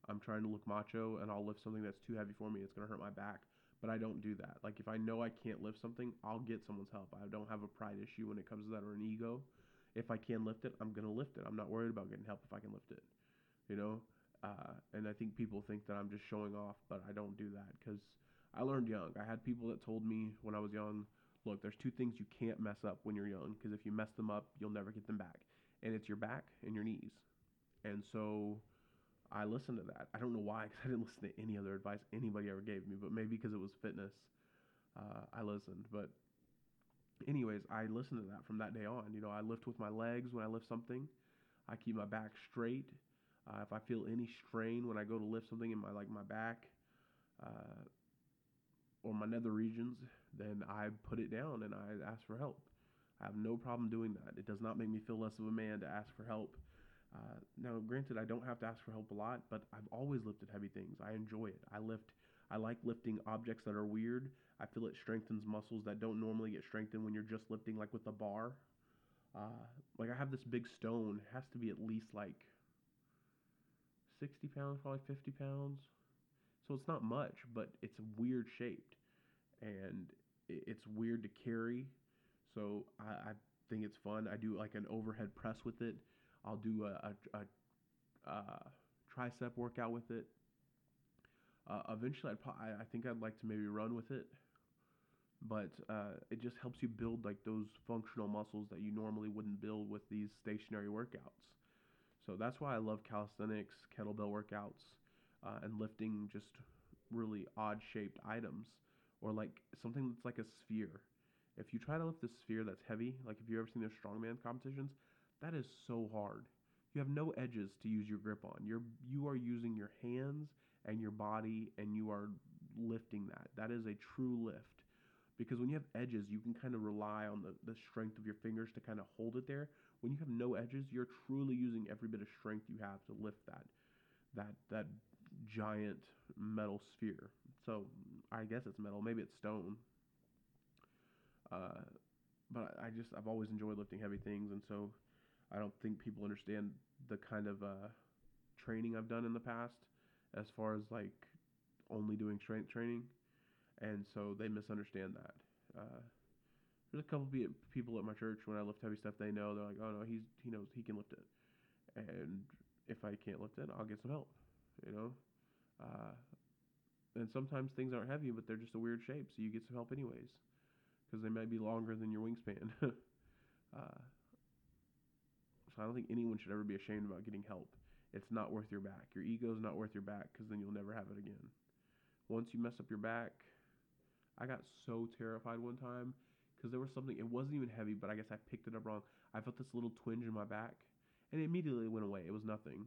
I'm trying to look macho and I'll lift something that's too heavy for me. It's going to hurt my back. But I don't do that. Like if I know I can't lift something, I'll get someone's help. I don't have a pride issue when it comes to that or an ego. If I can lift it, I'm going to lift it. I'm not worried about getting help if I can lift it. You know? Uh, and I think people think that I'm just showing off, but I don't do that because I learned young. I had people that told me when I was young, look, there's two things you can't mess up when you're young because if you mess them up, you'll never get them back. And it's your back and your knees. And so I listened to that. I don't know why, because I didn't listen to any other advice anybody ever gave me, but maybe because it was fitness, uh, I listened. But, anyways, I listened to that from that day on. You know, I lift with my legs when I lift something. I keep my back straight. Uh, if I feel any strain when I go to lift something in my like my back uh, or my nether regions, then I put it down and I ask for help. I have no problem doing that. It does not make me feel less of a man to ask for help uh, now, granted, I don't have to ask for help a lot, but I've always lifted heavy things. I enjoy it. I lift. I like lifting objects that are weird. I feel it strengthens muscles that don't normally get strengthened when you're just lifting, like with a bar. Uh, like I have this big stone. It has to be at least like 60 pounds, probably 50 pounds. So it's not much, but it's weird shaped, and it's weird to carry. So I, I think it's fun. I do like an overhead press with it I'll do a, a, a, a tricep workout with it. Uh, eventually, I'd I, think I'd like to maybe run with it, but uh, it just helps you build like those functional muscles that you normally wouldn't build with these stationary workouts. So that's why I love calisthenics, kettlebell workouts, uh, and lifting just really odd shaped items or like something that's like a sphere. If you try to lift a sphere that's heavy, like if you've ever seen their strongman competitions, that is so hard. You have no edges to use your grip on. You're you are using your hands and your body and you are lifting that. That is a true lift. Because when you have edges, you can kind of rely on the, the strength of your fingers to kind of hold it there. When you have no edges, you're truly using every bit of strength you have to lift that that that giant metal sphere. So I guess it's metal, maybe it's stone. Uh, but I just I've always enjoyed lifting heavy things, and so I don't think people understand the kind of uh, training I've done in the past, as far as like only doing strength training, and so they misunderstand that. Uh, there's a couple people at my church when I lift heavy stuff. They know they're like, oh no, he's he knows he can lift it, and if I can't lift it, I'll get some help. You know, uh, and sometimes things aren't heavy, but they're just a weird shape, so you get some help anyways, because they might be longer than your wingspan. uh, so I don't think anyone should ever be ashamed about getting help. It's not worth your back. Your ego is not worth your back because then you'll never have it again. Once you mess up your back, I got so terrified one time because there was something. It wasn't even heavy, but I guess I picked it up wrong. I felt this little twinge in my back, and it immediately went away. It was nothing,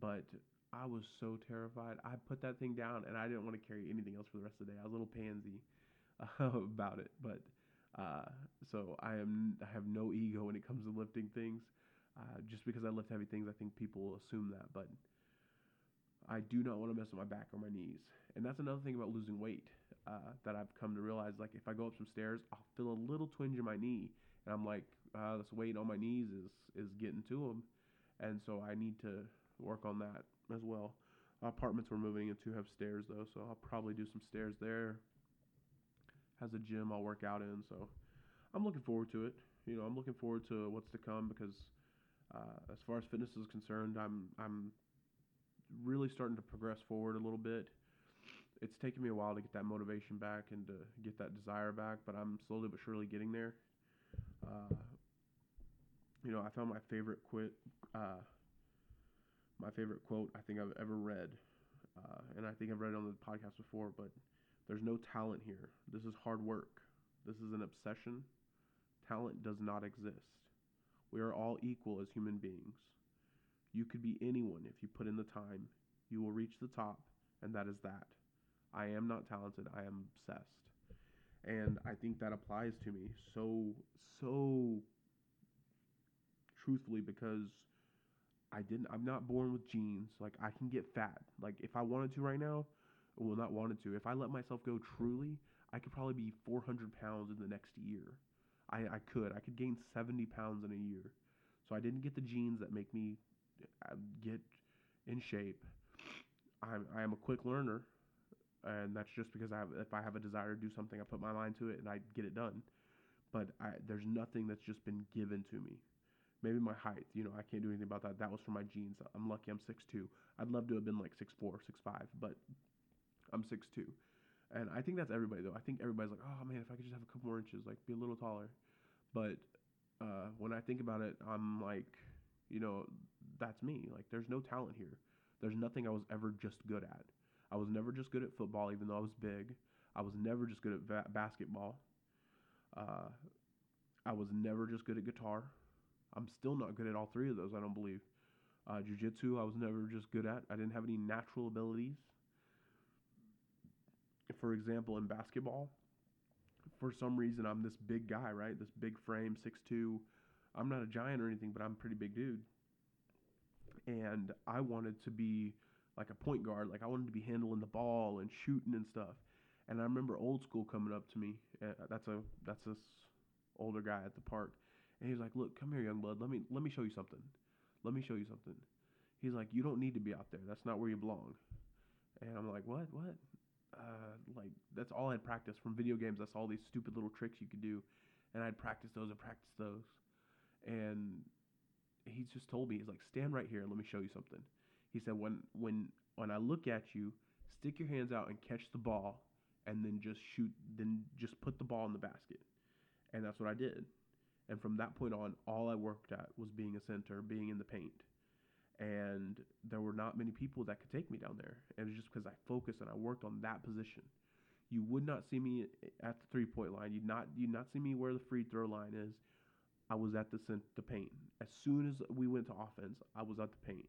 but I was so terrified. I put that thing down, and I didn't want to carry anything else for the rest of the day. I was a little pansy uh, about it, but uh, so I am. I have no ego when it comes to lifting things. Uh, just because I lift heavy things, I think people will assume that, but I do not want to mess with my back or my knees. And that's another thing about losing weight uh, that I've come to realize. Like if I go up some stairs, I'll feel a little twinge in my knee, and I'm like, uh, this weight on my knees is is getting to them, and so I need to work on that as well. Apartments we're moving into have stairs though, so I'll probably do some stairs there. Has a gym I'll work out in, so I'm looking forward to it. You know, I'm looking forward to what's to come because uh, as far as fitness is concerned, I'm I'm really starting to progress forward a little bit. It's taken me a while to get that motivation back and to get that desire back, but I'm slowly but surely getting there. Uh, you know, I found my favorite quit, uh, my favorite quote I think I've ever read, uh, and I think I've read it on the podcast before. But there's no talent here. This is hard work. This is an obsession. Talent does not exist. We are all equal as human beings. You could be anyone if you put in the time. You will reach the top, and that is that. I am not talented. I am obsessed. And I think that applies to me so, so truthfully because I didn't, I'm not born with genes. Like, I can get fat. Like, if I wanted to right now, well, not wanted to, if I let myself go truly, I could probably be 400 pounds in the next year. I, I could. I could gain 70 pounds in a year. So I didn't get the genes that make me uh, get in shape. I'm I am a quick learner, and that's just because I have if I have a desire to do something, I put my mind to it and I get it done. But I, there's nothing that's just been given to me. Maybe my height, you know, I can't do anything about that. That was from my genes. I'm lucky I'm 6'2". I'd love to have been like 6'4", 6'5", but I'm 6'2". And I think that's everybody though. I think everybody's like, oh man, if I could just have a couple more inches, like be a little taller. But uh, when I think about it, I'm like, you know, that's me. Like there's no talent here. There's nothing I was ever just good at. I was never just good at football, even though I was big. I was never just good at va- basketball. Uh, I was never just good at guitar. I'm still not good at all three of those. I don't believe. Uh, jiu-jitsu, I was never just good at. I didn't have any natural abilities for example, in basketball, for some reason I'm this big guy, right? This big frame, six two. I'm not a giant or anything, but I'm a pretty big dude. And I wanted to be like a point guard, like I wanted to be handling the ball and shooting and stuff. And I remember old school coming up to me. Uh, that's a that's this older guy at the park, and he's like, "Look, come here, young blood. Let me let me show you something. Let me show you something." He's like, "You don't need to be out there. That's not where you belong." And I'm like, "What? What?" Uh, like that's all I'd practiced from video games. That's all these stupid little tricks you could do, and I'd practice those and practice those. And he just told me, he's like, stand right here and let me show you something. He said, when when when I look at you, stick your hands out and catch the ball, and then just shoot. Then just put the ball in the basket. And that's what I did. And from that point on, all I worked at was being a center, being in the paint and there were not many people that could take me down there. And it was just because I focused and I worked on that position. You would not see me at the three point line. You'd not you'd not see me where the free throw line is. I was at the the paint. As soon as we went to offense, I was at the paint.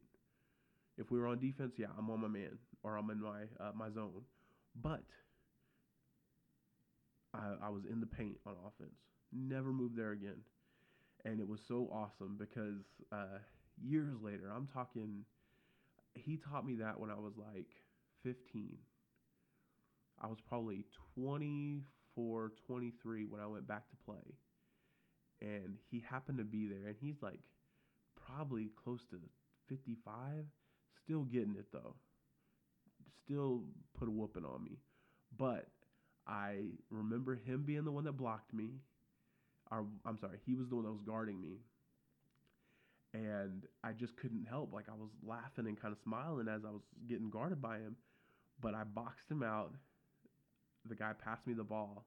If we were on defense, yeah, I'm on my man or I'm in my uh, my zone. But I, I was in the paint on offense. Never moved there again. And it was so awesome because uh, years later, I'm talking, he taught me that when I was like 15. I was probably 24, 23 when I went back to play. And he happened to be there, and he's like probably close to 55, still getting it though. Still put a whooping on me. But I remember him being the one that blocked me. Or, I'm sorry, he was the one that was guarding me. And I just couldn't help. Like, I was laughing and kind of smiling as I was getting guarded by him. But I boxed him out. The guy passed me the ball.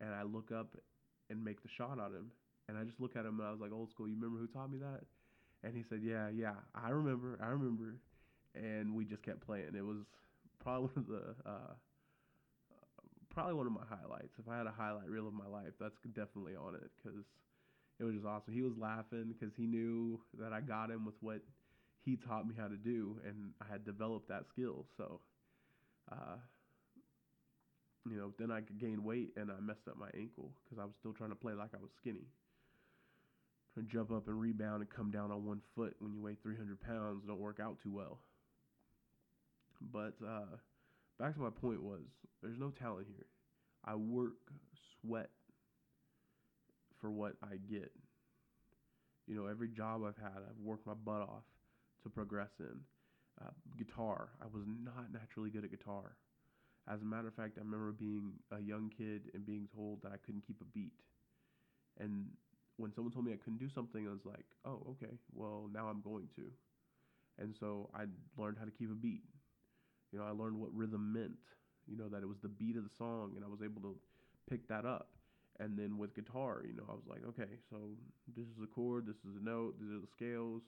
And I look up and make the shot on him. And I just look at him and I was like, old school, you remember who taught me that? And he said, yeah, yeah, I remember, I remember. And we just kept playing. It was probably one of the uh, probably one of my highlights. If I had a highlight reel of my life, that's definitely on it because it was just awesome. He was laughing because he knew that I got him with what he taught me how to do, and I had developed that skill. So, uh, you know, then I could gain weight, and I messed up my ankle because I was still trying to play like I was skinny. Trying to jump up and rebound and come down on one foot when you weigh 300 pounds don't work out too well. But uh, back to my point was there's no talent here. I work, sweat for what I get. You know, every job I've had, I've worked my butt off to progress in. Uh, guitar, I was not naturally good at guitar. As a matter of fact, I remember being a young kid and being told that I couldn't keep a beat. And when someone told me I couldn't do something, I was like, oh, okay, well, now I'm going to. And so I learned how to keep a beat. You know, I learned what rhythm meant you know, that it was the beat of the song and I was able to pick that up. And then with guitar, you know, I was like, okay, so this is a chord, this is a note, these are the scales,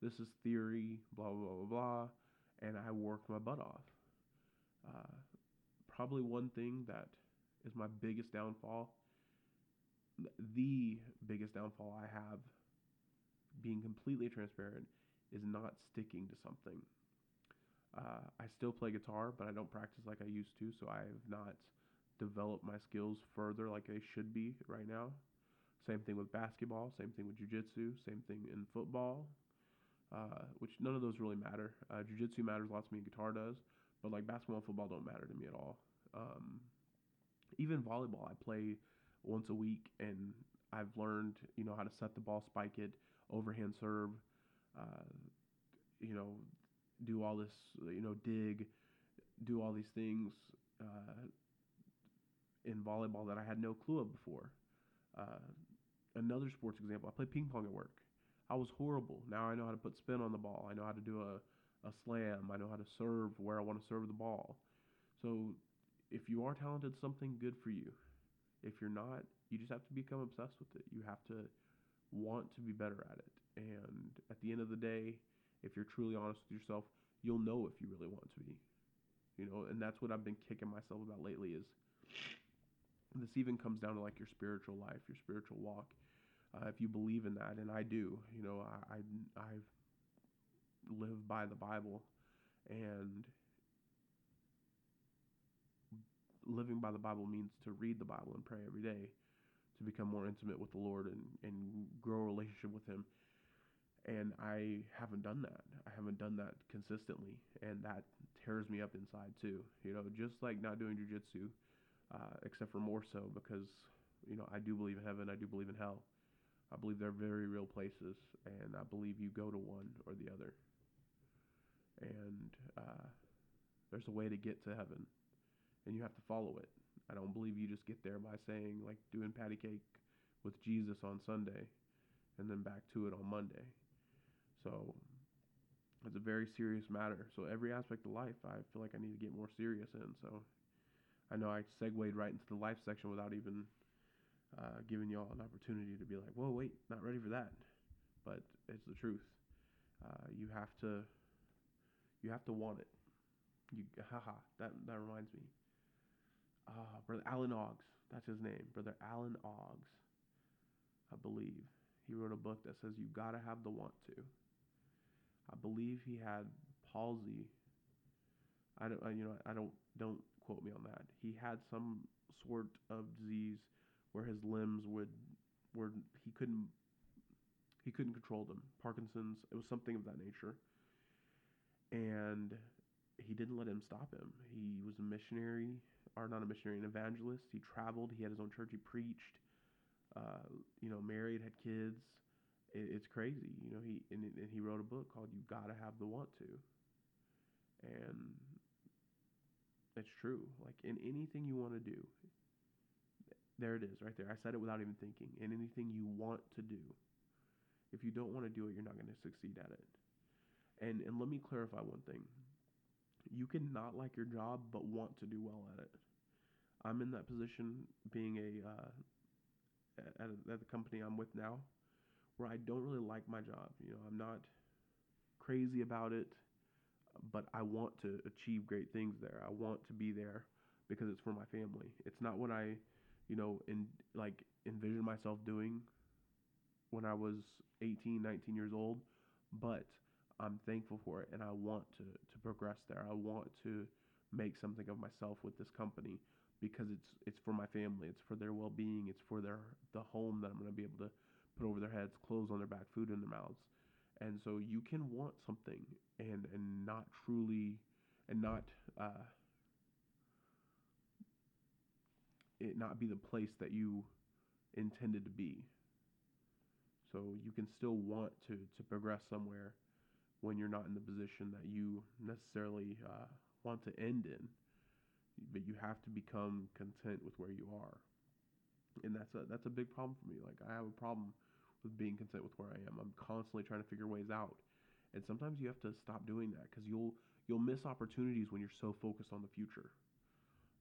this is theory, blah, blah, blah, blah. And I worked my butt off. Uh, probably one thing that is my biggest downfall, the biggest downfall I have, being completely transparent, is not sticking to something. Uh, I still play guitar, but I don't practice like I used to, so I have not developed my skills further like they should be right now. Same thing with basketball, same thing with jujitsu, same thing in football, uh, which none of those really matter. Uh, jujitsu matters lots to me, guitar does, but like basketball and football don't matter to me at all. Um, even volleyball, I play once a week, and I've learned, you know, how to set the ball, spike it, overhand serve, uh, you know, do all this, you know, dig, do all these things uh, in volleyball that I had no clue of before. Uh, another sports example, I played ping pong at work. I was horrible. Now I know how to put spin on the ball. I know how to do a, a slam. I know how to serve where I want to serve the ball. So if you are talented, something good for you. If you're not, you just have to become obsessed with it. You have to want to be better at it. And at the end of the day, if you're truly honest with yourself, you'll know if you really want to be. You know, and that's what I've been kicking myself about lately is this even comes down to like your spiritual life, your spiritual walk. Uh, if you believe in that, and I do, you know, I, I I've lived by the Bible, and living by the Bible means to read the Bible and pray every day, to become more intimate with the Lord and and grow a relationship with Him and I haven't done that. I haven't done that consistently, and that tears me up inside too. You know, just like not doing jujitsu, uh, except for more so because you know I do believe in heaven. I do believe in hell. I believe they're very real places, and I believe you go to one or the other. And uh, there's a way to get to heaven, and you have to follow it. I don't believe you just get there by saying like doing patty cake with Jesus on Sunday, and then back to it on Monday. So it's a very serious matter. So every aspect of life, I feel like I need to get more serious in. So I know I segued right into the life section without even uh, giving y'all an opportunity to be like, "Whoa, wait, not ready for that." But it's the truth. Uh, you have to, you have to want it. You, haha, that that reminds me. Uh, brother Alan Oggs, that's his name, brother Alan Oggs. I believe he wrote a book that says you gotta have the want to. I believe he had palsy. I don't, you know, I don't, don't quote me on that. He had some sort of disease where his limbs would, were he couldn't, he couldn't control them. Parkinson's. It was something of that nature. And he didn't let him stop him. He was a missionary, or not a missionary, an evangelist. He traveled. He had his own church. He preached. Uh, you know, married, had kids. It, it's crazy. You know, he and, and he wrote a book called "You Gotta Have the Want to," and it's true. Like in anything you want to do, there it is, right there. I said it without even thinking. In anything you want to do, if you don't want to do it, you're not going to succeed at it. And and let me clarify one thing. You can not like your job but want to do well at it. I'm in that position being a uh, at, at the company I'm with now, where I don't really like my job. You know, I'm not crazy about it, but I want to achieve great things there. I want to be there because it's for my family. It's not what I, you know, in like envision myself doing when I was 18, 19 years old, but I'm thankful for it and I want to to progress there. I want to make something of myself with this company because it's it's for my family, it's for their well-being, it's for their the home that I'm going to be able to put over their heads, clothes on their back, food in their mouths. And so you can want something and and not truly and not uh, it not be the place that you intended to be. So you can still want to to progress somewhere when you're not in the position that you necessarily uh, want to end in. But you have to become content with where you are, and that's a that's a big problem for me. Like I have a problem with being content with where I am. I'm constantly trying to figure ways out, and sometimes you have to stop doing that because you'll you'll miss opportunities when you're so focused on the future.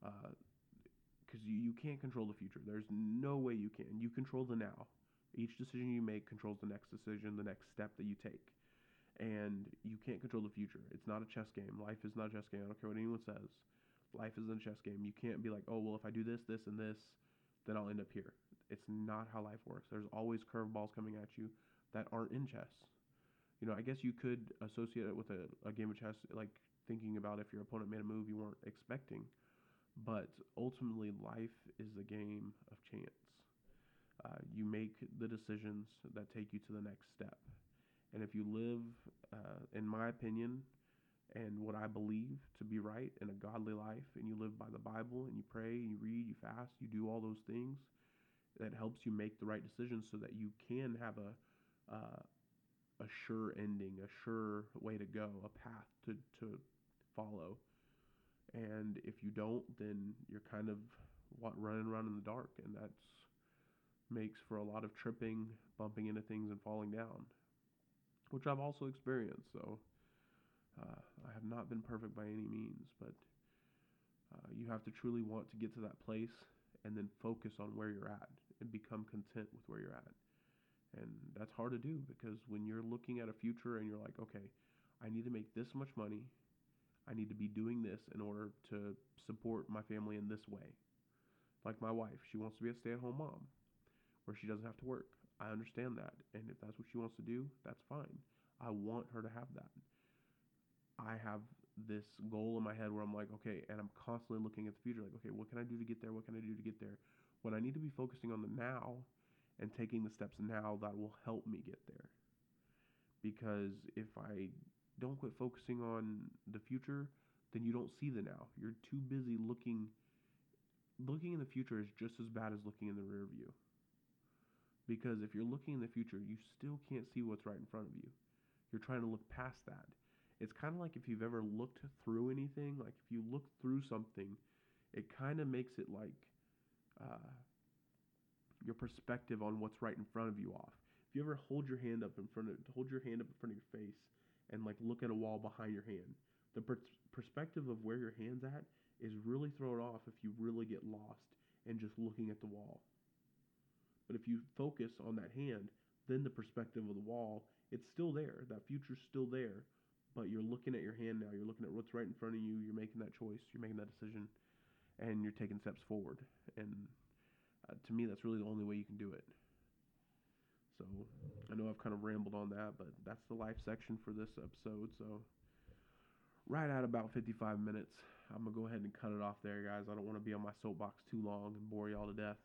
Because uh, you, you can't control the future. There's no way you can. You control the now. Each decision you make controls the next decision, the next step that you take and you can't control the future. It's not a chess game. Life is not a chess game. I don't care what anyone says. Life isn't a chess game. You can't be like, oh, well, if I do this, this, and this, then I'll end up here. It's not how life works. There's always curveballs coming at you that aren't in chess. You know, I guess you could associate it with a, a game of chess, like thinking about if your opponent made a move you weren't expecting. But ultimately, life is a game of chance. Uh, you make the decisions that take you to the next step. And if you live, uh, in my opinion, and what I believe to be right in a godly life, and you live by the Bible, and you pray, and you read, you fast, you do all those things, that helps you make the right decisions so that you can have a uh, a sure ending, a sure way to go, a path to to follow. And if you don't, then you're kind of what running around in the dark, and that's makes for a lot of tripping, bumping into things, and falling down which I've also experienced. So uh, I have not been perfect by any means, but uh, you have to truly want to get to that place and then focus on where you're at and become content with where you're at. And that's hard to do because when you're looking at a future and you're like, okay, I need to make this much money, I need to be doing this in order to support my family in this way. Like my wife, she wants to be a stay at home mom where she doesn't have to work. I understand that. And if that's what she wants to do, that's fine. I want her to have that. I have this goal in my head where I'm like, okay, and I'm constantly looking at the future, like, okay, what can I do to get there? What can I do to get there? When I need to be focusing on the now and taking the steps now that will help me get there. Because if I don't quit focusing on the future, then you don't see the now. You're too busy looking looking in the future is just as bad as looking in the rear view. Because if you're looking in the future, you still can't see what's right in front of you. You're trying to look past that. It's kind of like if you've ever looked through anything, like if you look through something, it kind of makes it like uh, your perspective on what's right in front of you off. If you ever hold your hand up in front of hold your hand up in front of your face and like look at a wall behind your hand, the per- perspective of where your hand's at is really thrown off if you really get lost and just looking at the wall. But if you focus on that hand, then the perspective of the wall, it's still there. That future's still there. But you're looking at your hand now. You're looking at what's right in front of you. You're making that choice. You're making that decision. And you're taking steps forward. And uh, to me, that's really the only way you can do it. So I know I've kind of rambled on that, but that's the life section for this episode. So right at about 55 minutes. I'm gonna go ahead and cut it off there, guys. I don't want to be on my soapbox too long and bore y'all to death.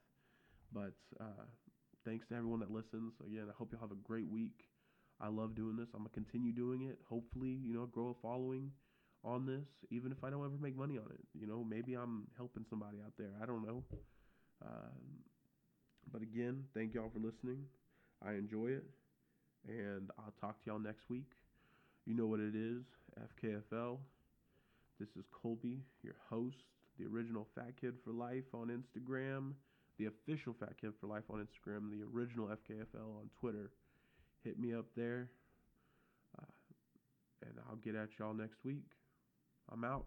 But uh, thanks to everyone that listens. Again, I hope y'all have a great week. I love doing this. I'm gonna continue doing it. Hopefully, you know, grow a following on this, even if I don't ever make money on it. You know, maybe I'm helping somebody out there. I don't know. Um, but again, thank y'all for listening. I enjoy it, and I'll talk to y'all next week. You know what it is, FKFL. This is Colby, your host, the original Fat Kid for Life on Instagram, the official Fat Kid for Life on Instagram, the original FKFL on Twitter. Hit me up there, uh, and I'll get at y'all next week. I'm out.